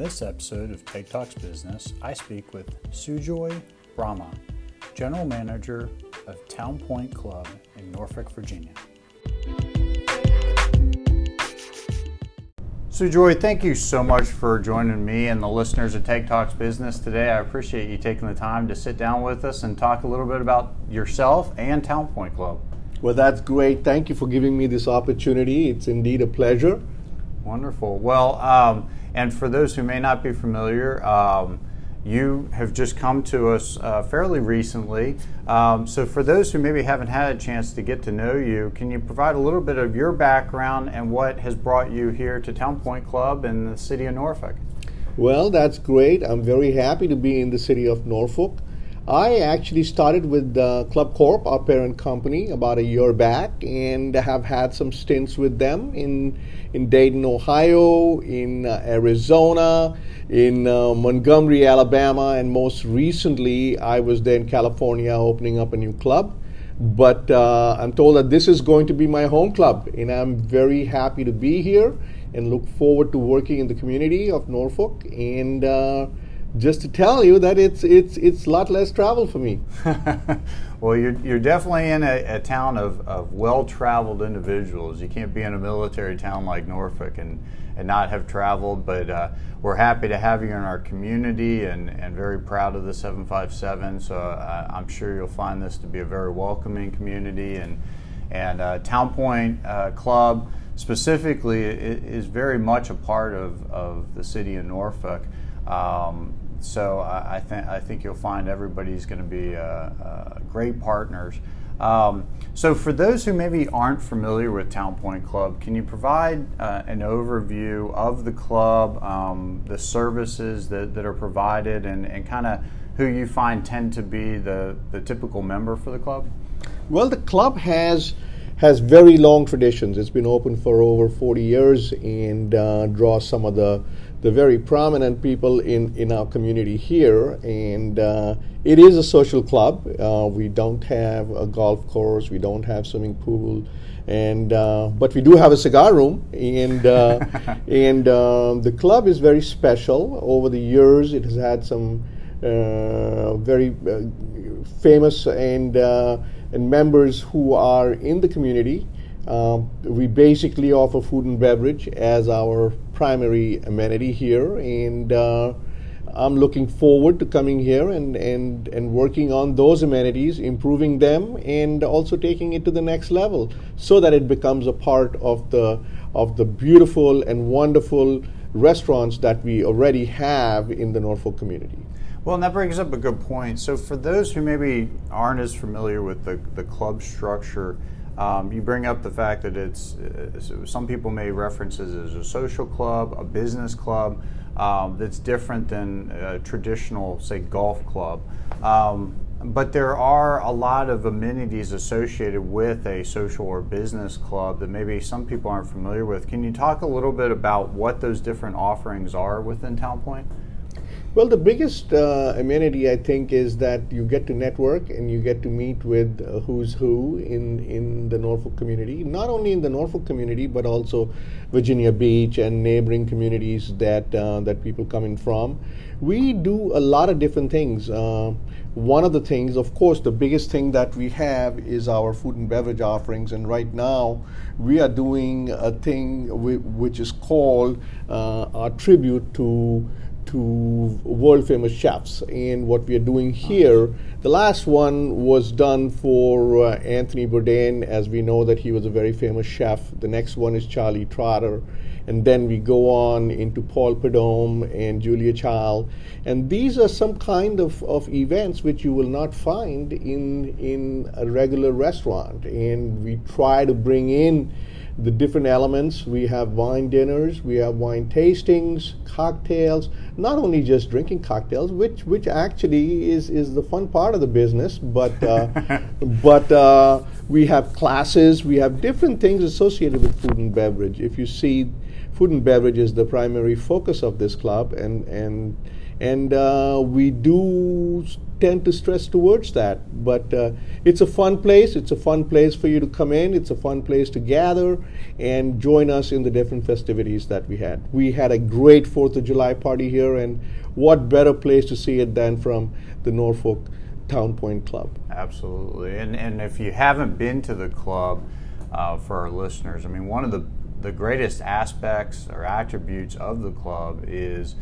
this episode of Tech Talks Business, I speak with Sujoy Brahma, General Manager of Town Point Club in Norfolk, Virginia. Sujoy, thank you so much for joining me and the listeners of Tech Talks Business today. I appreciate you taking the time to sit down with us and talk a little bit about yourself and Town Point Club. Well, that's great. Thank you for giving me this opportunity. It's indeed a pleasure. Wonderful. Well, um, and for those who may not be familiar, um, you have just come to us uh, fairly recently. Um, so, for those who maybe haven't had a chance to get to know you, can you provide a little bit of your background and what has brought you here to Town Point Club in the city of Norfolk? Well, that's great. I'm very happy to be in the city of Norfolk. I actually started with uh, Club Corp, our parent company, about a year back, and have had some stints with them in in Dayton, Ohio, in uh, Arizona, in uh, Montgomery, Alabama, and most recently, I was there in California opening up a new club. But uh, I'm told that this is going to be my home club, and I'm very happy to be here and look forward to working in the community of Norfolk and uh, just to tell you that it's it's it's a lot less travel for me. well, you're you're definitely in a, a town of, of well traveled individuals. You can't be in a military town like Norfolk and and not have traveled. But uh, we're happy to have you in our community and, and very proud of the 757. So uh, I'm sure you'll find this to be a very welcoming community and and uh, Town Point uh, Club specifically is very much a part of, of the city of Norfolk. Um, so I, I think I think you'll find everybody's going to be uh, uh, great partners. Um, so for those who maybe aren't familiar with Town Point Club, can you provide uh, an overview of the club, um, the services that, that are provided, and, and kind of who you find tend to be the, the typical member for the club? Well, the club has has very long traditions. It's been open for over 40 years and uh, draws some of the the very prominent people in, in our community here. And uh, it is a social club. Uh, we don't have a golf course, we don't have swimming pool. And uh, but we do have a cigar room, and uh, and um, the club is very special. Over the years, it has had some uh, very uh, famous and and members who are in the community. Um, we basically offer food and beverage as our primary amenity here, and uh, I'm looking forward to coming here and, and, and working on those amenities, improving them, and also taking it to the next level so that it becomes a part of the, of the beautiful and wonderful restaurants that we already have in the Norfolk community. Well, and that brings up a good point. So, for those who maybe aren't as familiar with the, the club structure, um, you bring up the fact that it's uh, some people may reference it as a social club, a business club um, that's different than a traditional, say, golf club. Um, but there are a lot of amenities associated with a social or business club that maybe some people aren't familiar with. Can you talk a little bit about what those different offerings are within Town Point? Well, the biggest uh, amenity I think is that you get to network and you get to meet with uh, who's who in in the Norfolk community. Not only in the Norfolk community, but also Virginia Beach and neighboring communities that uh, that people come in from. We do a lot of different things. Uh, one of the things, of course, the biggest thing that we have is our food and beverage offerings, and right now we are doing a thing which is called uh, our tribute to to world famous chefs. And what we are doing here, the last one was done for uh, Anthony Bourdain, as we know that he was a very famous chef. The next one is Charlie Trotter. And then we go on into Paul Prudhomme and Julia Child. And these are some kind of, of events which you will not find in, in a regular restaurant. And we try to bring in the different elements. We have wine dinners, we have wine tastings, cocktails. Not only just drinking cocktails, which which actually is is the fun part of the business, but uh, but uh, we have classes. We have different things associated with food and beverage. If you see, food and beverage is the primary focus of this club, and and and uh, we do tend to stress towards that. But uh, it's a fun place. It's a fun place for you to come in. It's a fun place to gather and join us in the different festivities that we had. We had a great Fourth of July party here, and what better place to see it than from the Norfolk Town Point Club? Absolutely. And and if you haven't been to the club, uh, for our listeners, I mean, one of the the greatest aspects or attributes of the club is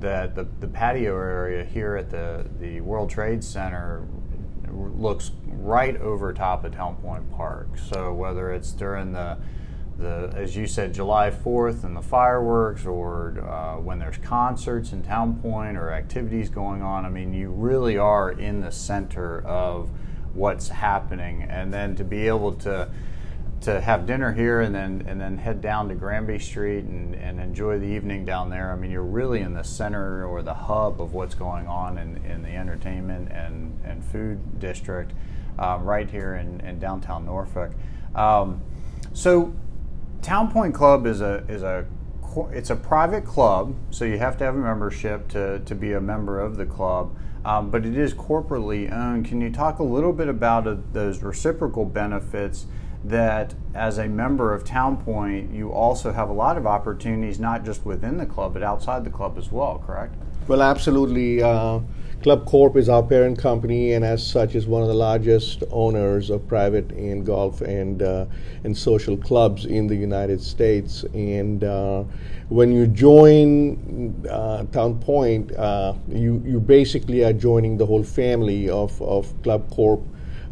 that the, the patio area here at the, the World Trade Center looks right over top of Town Point Park. So whether it's during the the as you said July 4th and the fireworks, or uh, when there's concerts in Town Point or activities going on, I mean, you really are in the center of what's happening, and then to be able to to have dinner here and then and then head down to Granby Street and, and enjoy the evening down there. I mean, you're really in the center or the hub of what's going on in, in the entertainment and, and food district um, right here in, in downtown Norfolk. Um, so, Town Point Club is a is a it's a private club, so you have to have a membership to, to be a member of the club. Um, but it is corporately owned. Can you talk a little bit about uh, those reciprocal benefits that as a member of Town Point, you also have a lot of opportunities, not just within the club, but outside the club as well, correct? Well, absolutely. Uh, club Corp is our parent company, and as such, is one of the largest owners of private and golf and uh, and social clubs in the United States. And uh, when you join uh, Town Point, uh, you you basically are joining the whole family of of Club Corp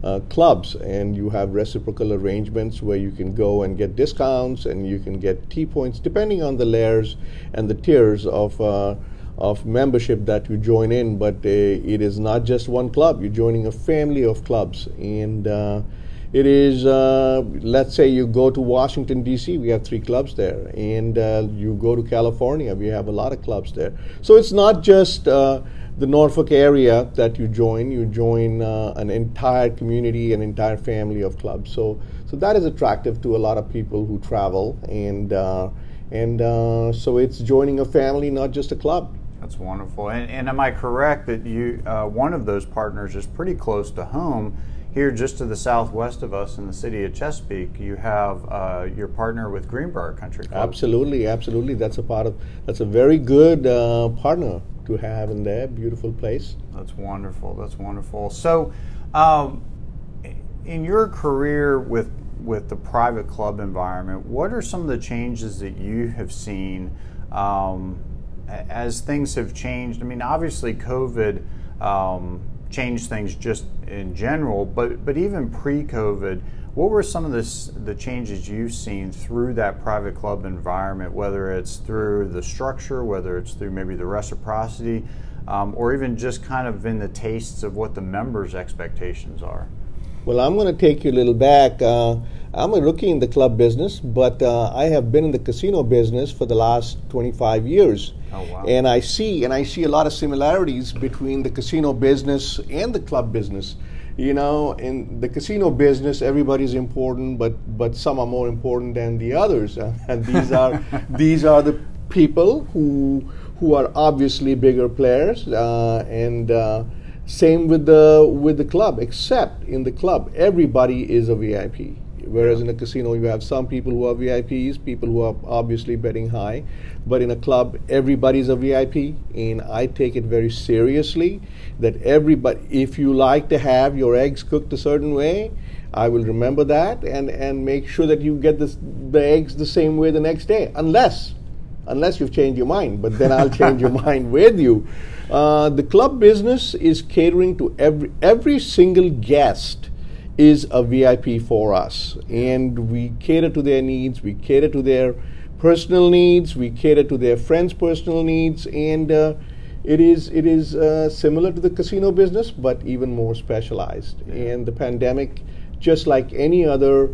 uh, clubs, and you have reciprocal arrangements where you can go and get discounts and you can get T points depending on the layers and the tiers of. Uh, of membership that you join in, but uh, it is not just one club. You're joining a family of clubs, and uh, it is. Uh, let's say you go to Washington D.C. We have three clubs there, and uh, you go to California. We have a lot of clubs there. So it's not just uh, the Norfolk area that you join, you join uh, an entire community, an entire family of clubs. So, so that is attractive to a lot of people who travel, and uh, and uh, so it's joining a family, not just a club. That's wonderful. And, and am I correct that you uh, one of those partners is pretty close to home? Here, just to the southwest of us in the city of Chesapeake, you have uh, your partner with Greenbrier Country Club. Absolutely, absolutely. That's a part of. That's a very good uh, partner to have in there. Beautiful place. That's wonderful. That's wonderful. So, um, in your career with with the private club environment, what are some of the changes that you have seen um, as things have changed? I mean, obviously, COVID um, changed things just in general, but but even pre-COVID what were some of this, the changes you've seen through that private club environment, whether it's through the structure, whether it's through maybe the reciprocity, um, or even just kind of in the tastes of what the members' expectations are? Well, I'm going to take you a little back. Uh, I'm a rookie in the club business, but uh, I have been in the casino business for the last 25 years. Oh, wow. And I see and I see a lot of similarities between the casino business and the club business you know in the casino business everybody's important but but some are more important than the others and these are these are the people who who are obviously bigger players uh, and uh, same with the with the club except in the club everybody is a vip Whereas in a casino, you have some people who are VIPs, people who are obviously betting high. But in a club, everybody's a VIP, and I take it very seriously that everybody, if you like to have your eggs cooked a certain way, I will remember that and, and make sure that you get this, the eggs the same way the next day, unless unless you've changed your mind. But then I'll change your mind with you. Uh, the club business is catering to every every single guest is a VIP for us. And we cater to their needs, we cater to their personal needs, we cater to their friends' personal needs, and uh, it is it is uh, similar to the casino business, but even more specialized. And the pandemic, just like any other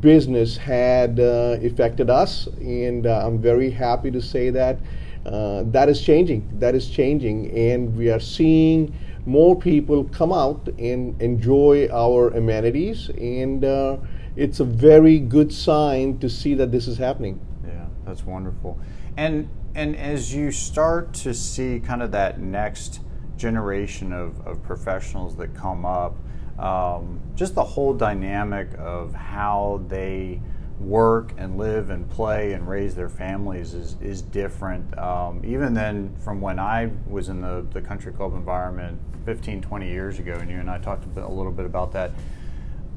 business, had uh, affected us, and uh, I'm very happy to say that uh, that is changing. That is changing, and we are seeing more people come out and enjoy our amenities, and uh, it's a very good sign to see that this is happening. Yeah, that's wonderful. And and as you start to see kind of that next generation of, of professionals that come up, um, just the whole dynamic of how they work and live and play and raise their families is, is different. Um, even then, from when I was in the, the country club environment 15, 20 years ago, and you and I talked a, bit, a little bit about that.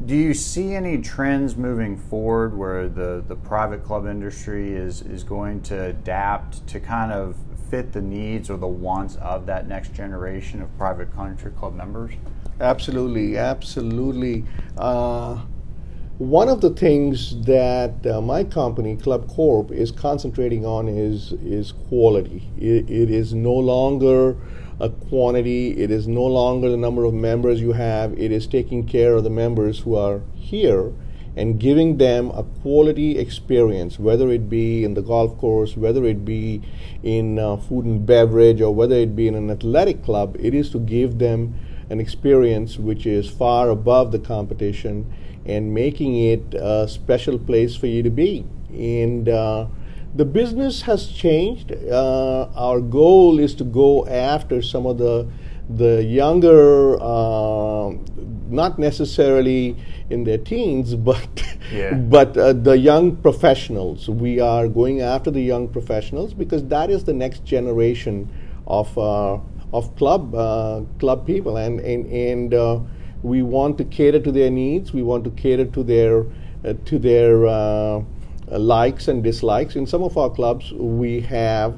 Do you see any trends moving forward where the, the private club industry is, is going to adapt to kind of fit the needs or the wants of that next generation of private country club members? Absolutely, absolutely. Uh, one of the things that uh, my company, Club Corp, is concentrating on is is quality. it, it is no longer a quantity. It is no longer the number of members you have. It is taking care of the members who are here and giving them a quality experience, whether it be in the golf course, whether it be in uh, food and beverage, or whether it be in an athletic club. It is to give them an experience which is far above the competition and making it a special place for you to be. And uh, the business has changed. Uh, our goal is to go after some of the the younger, uh, not necessarily in their teens, but yeah. but uh, the young professionals. We are going after the young professionals because that is the next generation of uh, of club uh, club people, and and and uh, we want to cater to their needs. We want to cater to their uh, to their uh, likes and dislikes. In some of our clubs, we have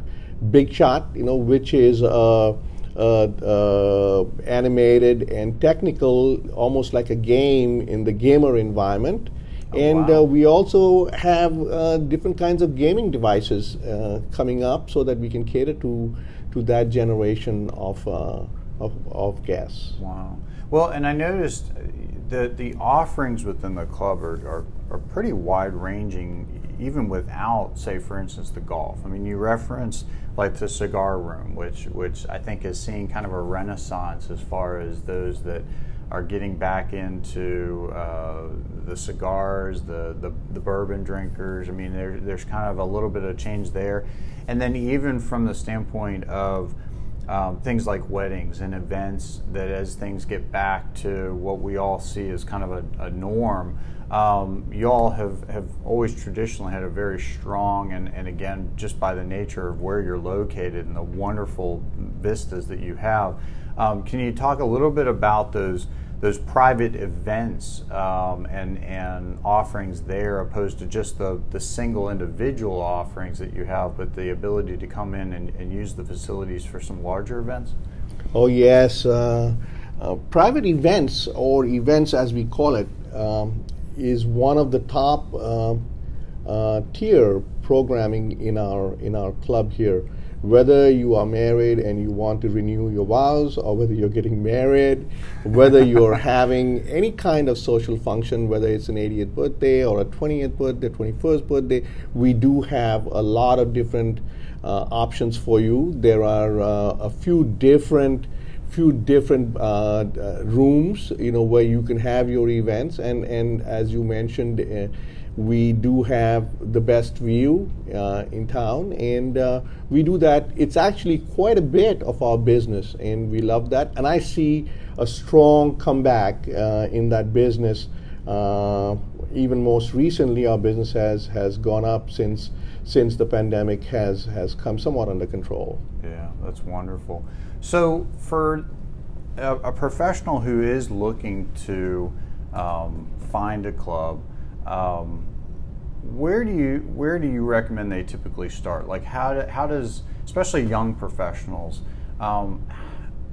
Big Shot, you know, which is uh, uh, animated and technical, almost like a game in the gamer environment. Oh, and wow. uh, we also have uh, different kinds of gaming devices uh, coming up so that we can cater to to that generation of uh, of, of guests. Wow. Well, and I noticed the the offerings within the club are, are, are pretty wide ranging, even without, say, for instance, the golf. I mean, you reference like the cigar room, which which I think is seeing kind of a renaissance as far as those that are getting back into uh, the cigars, the, the, the bourbon drinkers. I mean, there, there's kind of a little bit of change there, and then even from the standpoint of um, things like weddings and events that as things get back to what we all see as kind of a, a norm, um, you all have, have always traditionally had a very strong and, and again just by the nature of where you're located and the wonderful vistas that you have um, can you talk a little bit about those those private events um, and and offerings there, opposed to just the the single individual offerings that you have, but the ability to come in and, and use the facilities for some larger events? Oh yes, uh, uh, private events or events as we call it um, is one of the top uh, uh tier programming in our in our club here whether you are married and you want to renew your vows, or whether you're getting married, whether you're having any kind of social function, whether it's an 80th birthday or a 20th birthday, 21st birthday, we do have a lot of different uh, options for you. There are uh, a few different few different uh, uh rooms, you know, where you can have your events, and and as you mentioned uh, we do have the best view uh, in town, and uh, we do that. It's actually quite a bit of our business, and we love that. And I see a strong comeback uh, in that business. Uh, even most recently, our business has has gone up since since the pandemic has has come somewhat under control. Yeah, that's wonderful. So for a, a professional who is looking to um, find a club um, where do you where do you recommend they typically start? Like how do, how does especially young professionals um,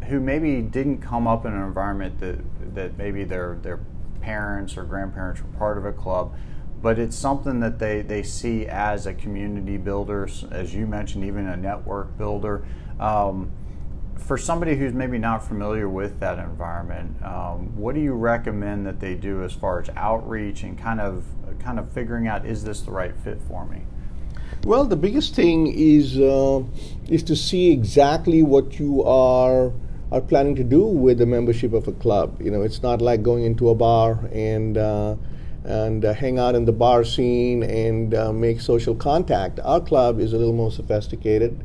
who maybe didn't come up in an environment that that maybe their their parents or grandparents were part of a club, but it's something that they, they see as a community builder, as you mentioned, even a network builder. Um, for somebody who's maybe not familiar with that environment, um, what do you recommend that they do as far as outreach and kind of kind of figuring out is this the right fit for me? Well, the biggest thing is uh, is to see exactly what you are are planning to do with the membership of a club. You know, it's not like going into a bar and uh, and uh, hang out in the bar scene and uh, make social contact. Our club is a little more sophisticated,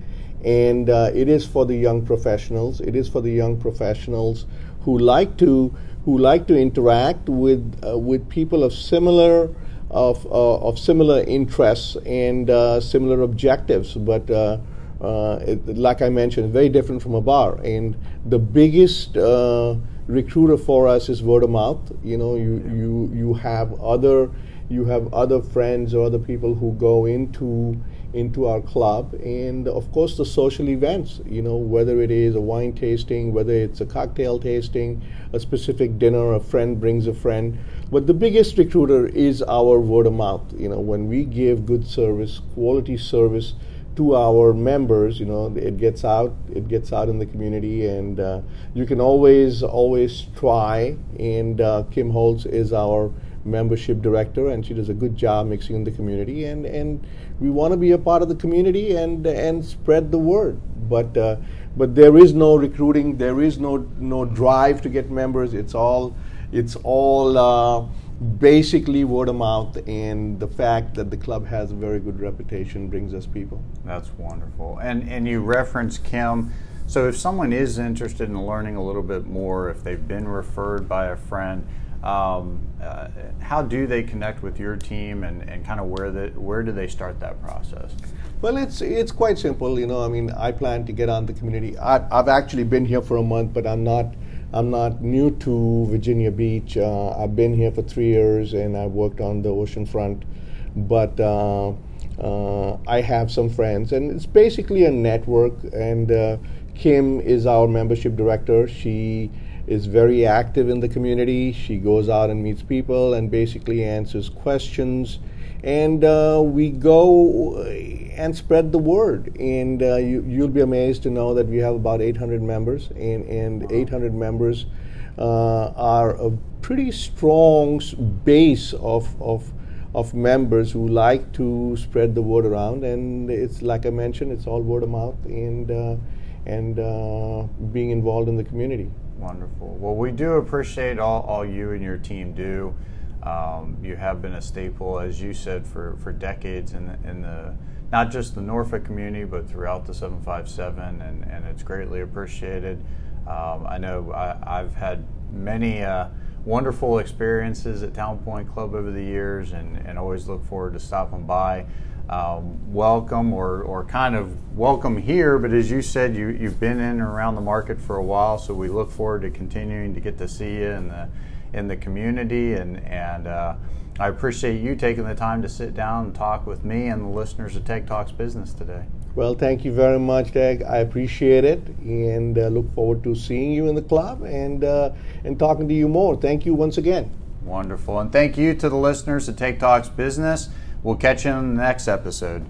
and uh, it is for the young professionals. It is for the young professionals who like to who like to interact with uh, with people of similar of uh, of similar interests and uh, similar objectives, but. It, like I mentioned, very different from a bar. And the biggest recruiter for us is word of mouth. You know, you you you have other you have other friends or other people who go into into our club. And of course the social events you know whether it is a wine tasting whether it's a cocktail tasting a specific dinner a friend brings a friend. But the biggest recruiter is our word of mouth. You know when we give good service quality service to our members you know it gets out it gets out in the community and uh, you can always always try and uh, kim holtz is our membership director and she does a good job mixing in the community and and we want to be a part of the community and and spread the word. But uh, but there is no recruiting there is no no drive to get members. It's all it's all uh, basically word of mouth and the fact that the club has a very good reputation brings us people. That's wonderful. And and you reference Kim. So if someone is interested in learning a little bit more, if they've been referred by a friend, um, uh, how do they connect with your team and, and kind of where the, where do they start that process? Well, it's it's quite simple. You know, I mean, I plan to get on the community. I, I've actually been here for a month, but I'm not I'm not new to Virginia Beach. Uh, I've been here for three years and I've worked on the ocean front. But uh, uh, I have some friends, and it's basically a network. And uh, Kim is our membership director. She is very active in the community. She goes out and meets people and basically answers questions and uh, we go and spread the word. And uh, you, will be amazed to know that we have about 800 members, and, and 800 members uh, are a pretty strong base of, of, of members who like to spread the word around. And it's like I mentioned, it's all word of mouth and, uh, and uh, being involved in the community. Wonderful. Well, we do appreciate all, all you and your team do. Um, you have been a staple, as you said, for, for decades in in the not just the Norfolk community, but throughout the 757, and, and it's greatly appreciated. Um, I know I, have had many uh, wonderful experiences at Town Point Club over the years, and, and always look forward to stopping by. Um, welcome or, or kind of welcome here, but as you said, you, you've been in and around the market for a while, so we look forward to continuing to get to see you in the in the community. And, and uh, I appreciate you taking the time to sit down and talk with me and the listeners of Tech Talks Business today. Well, thank you very much, Doug. I appreciate it and uh, look forward to seeing you in the club and, uh, and talking to you more. Thank you once again. Wonderful. And thank you to the listeners of Tech Talks Business. We'll catch you in the next episode.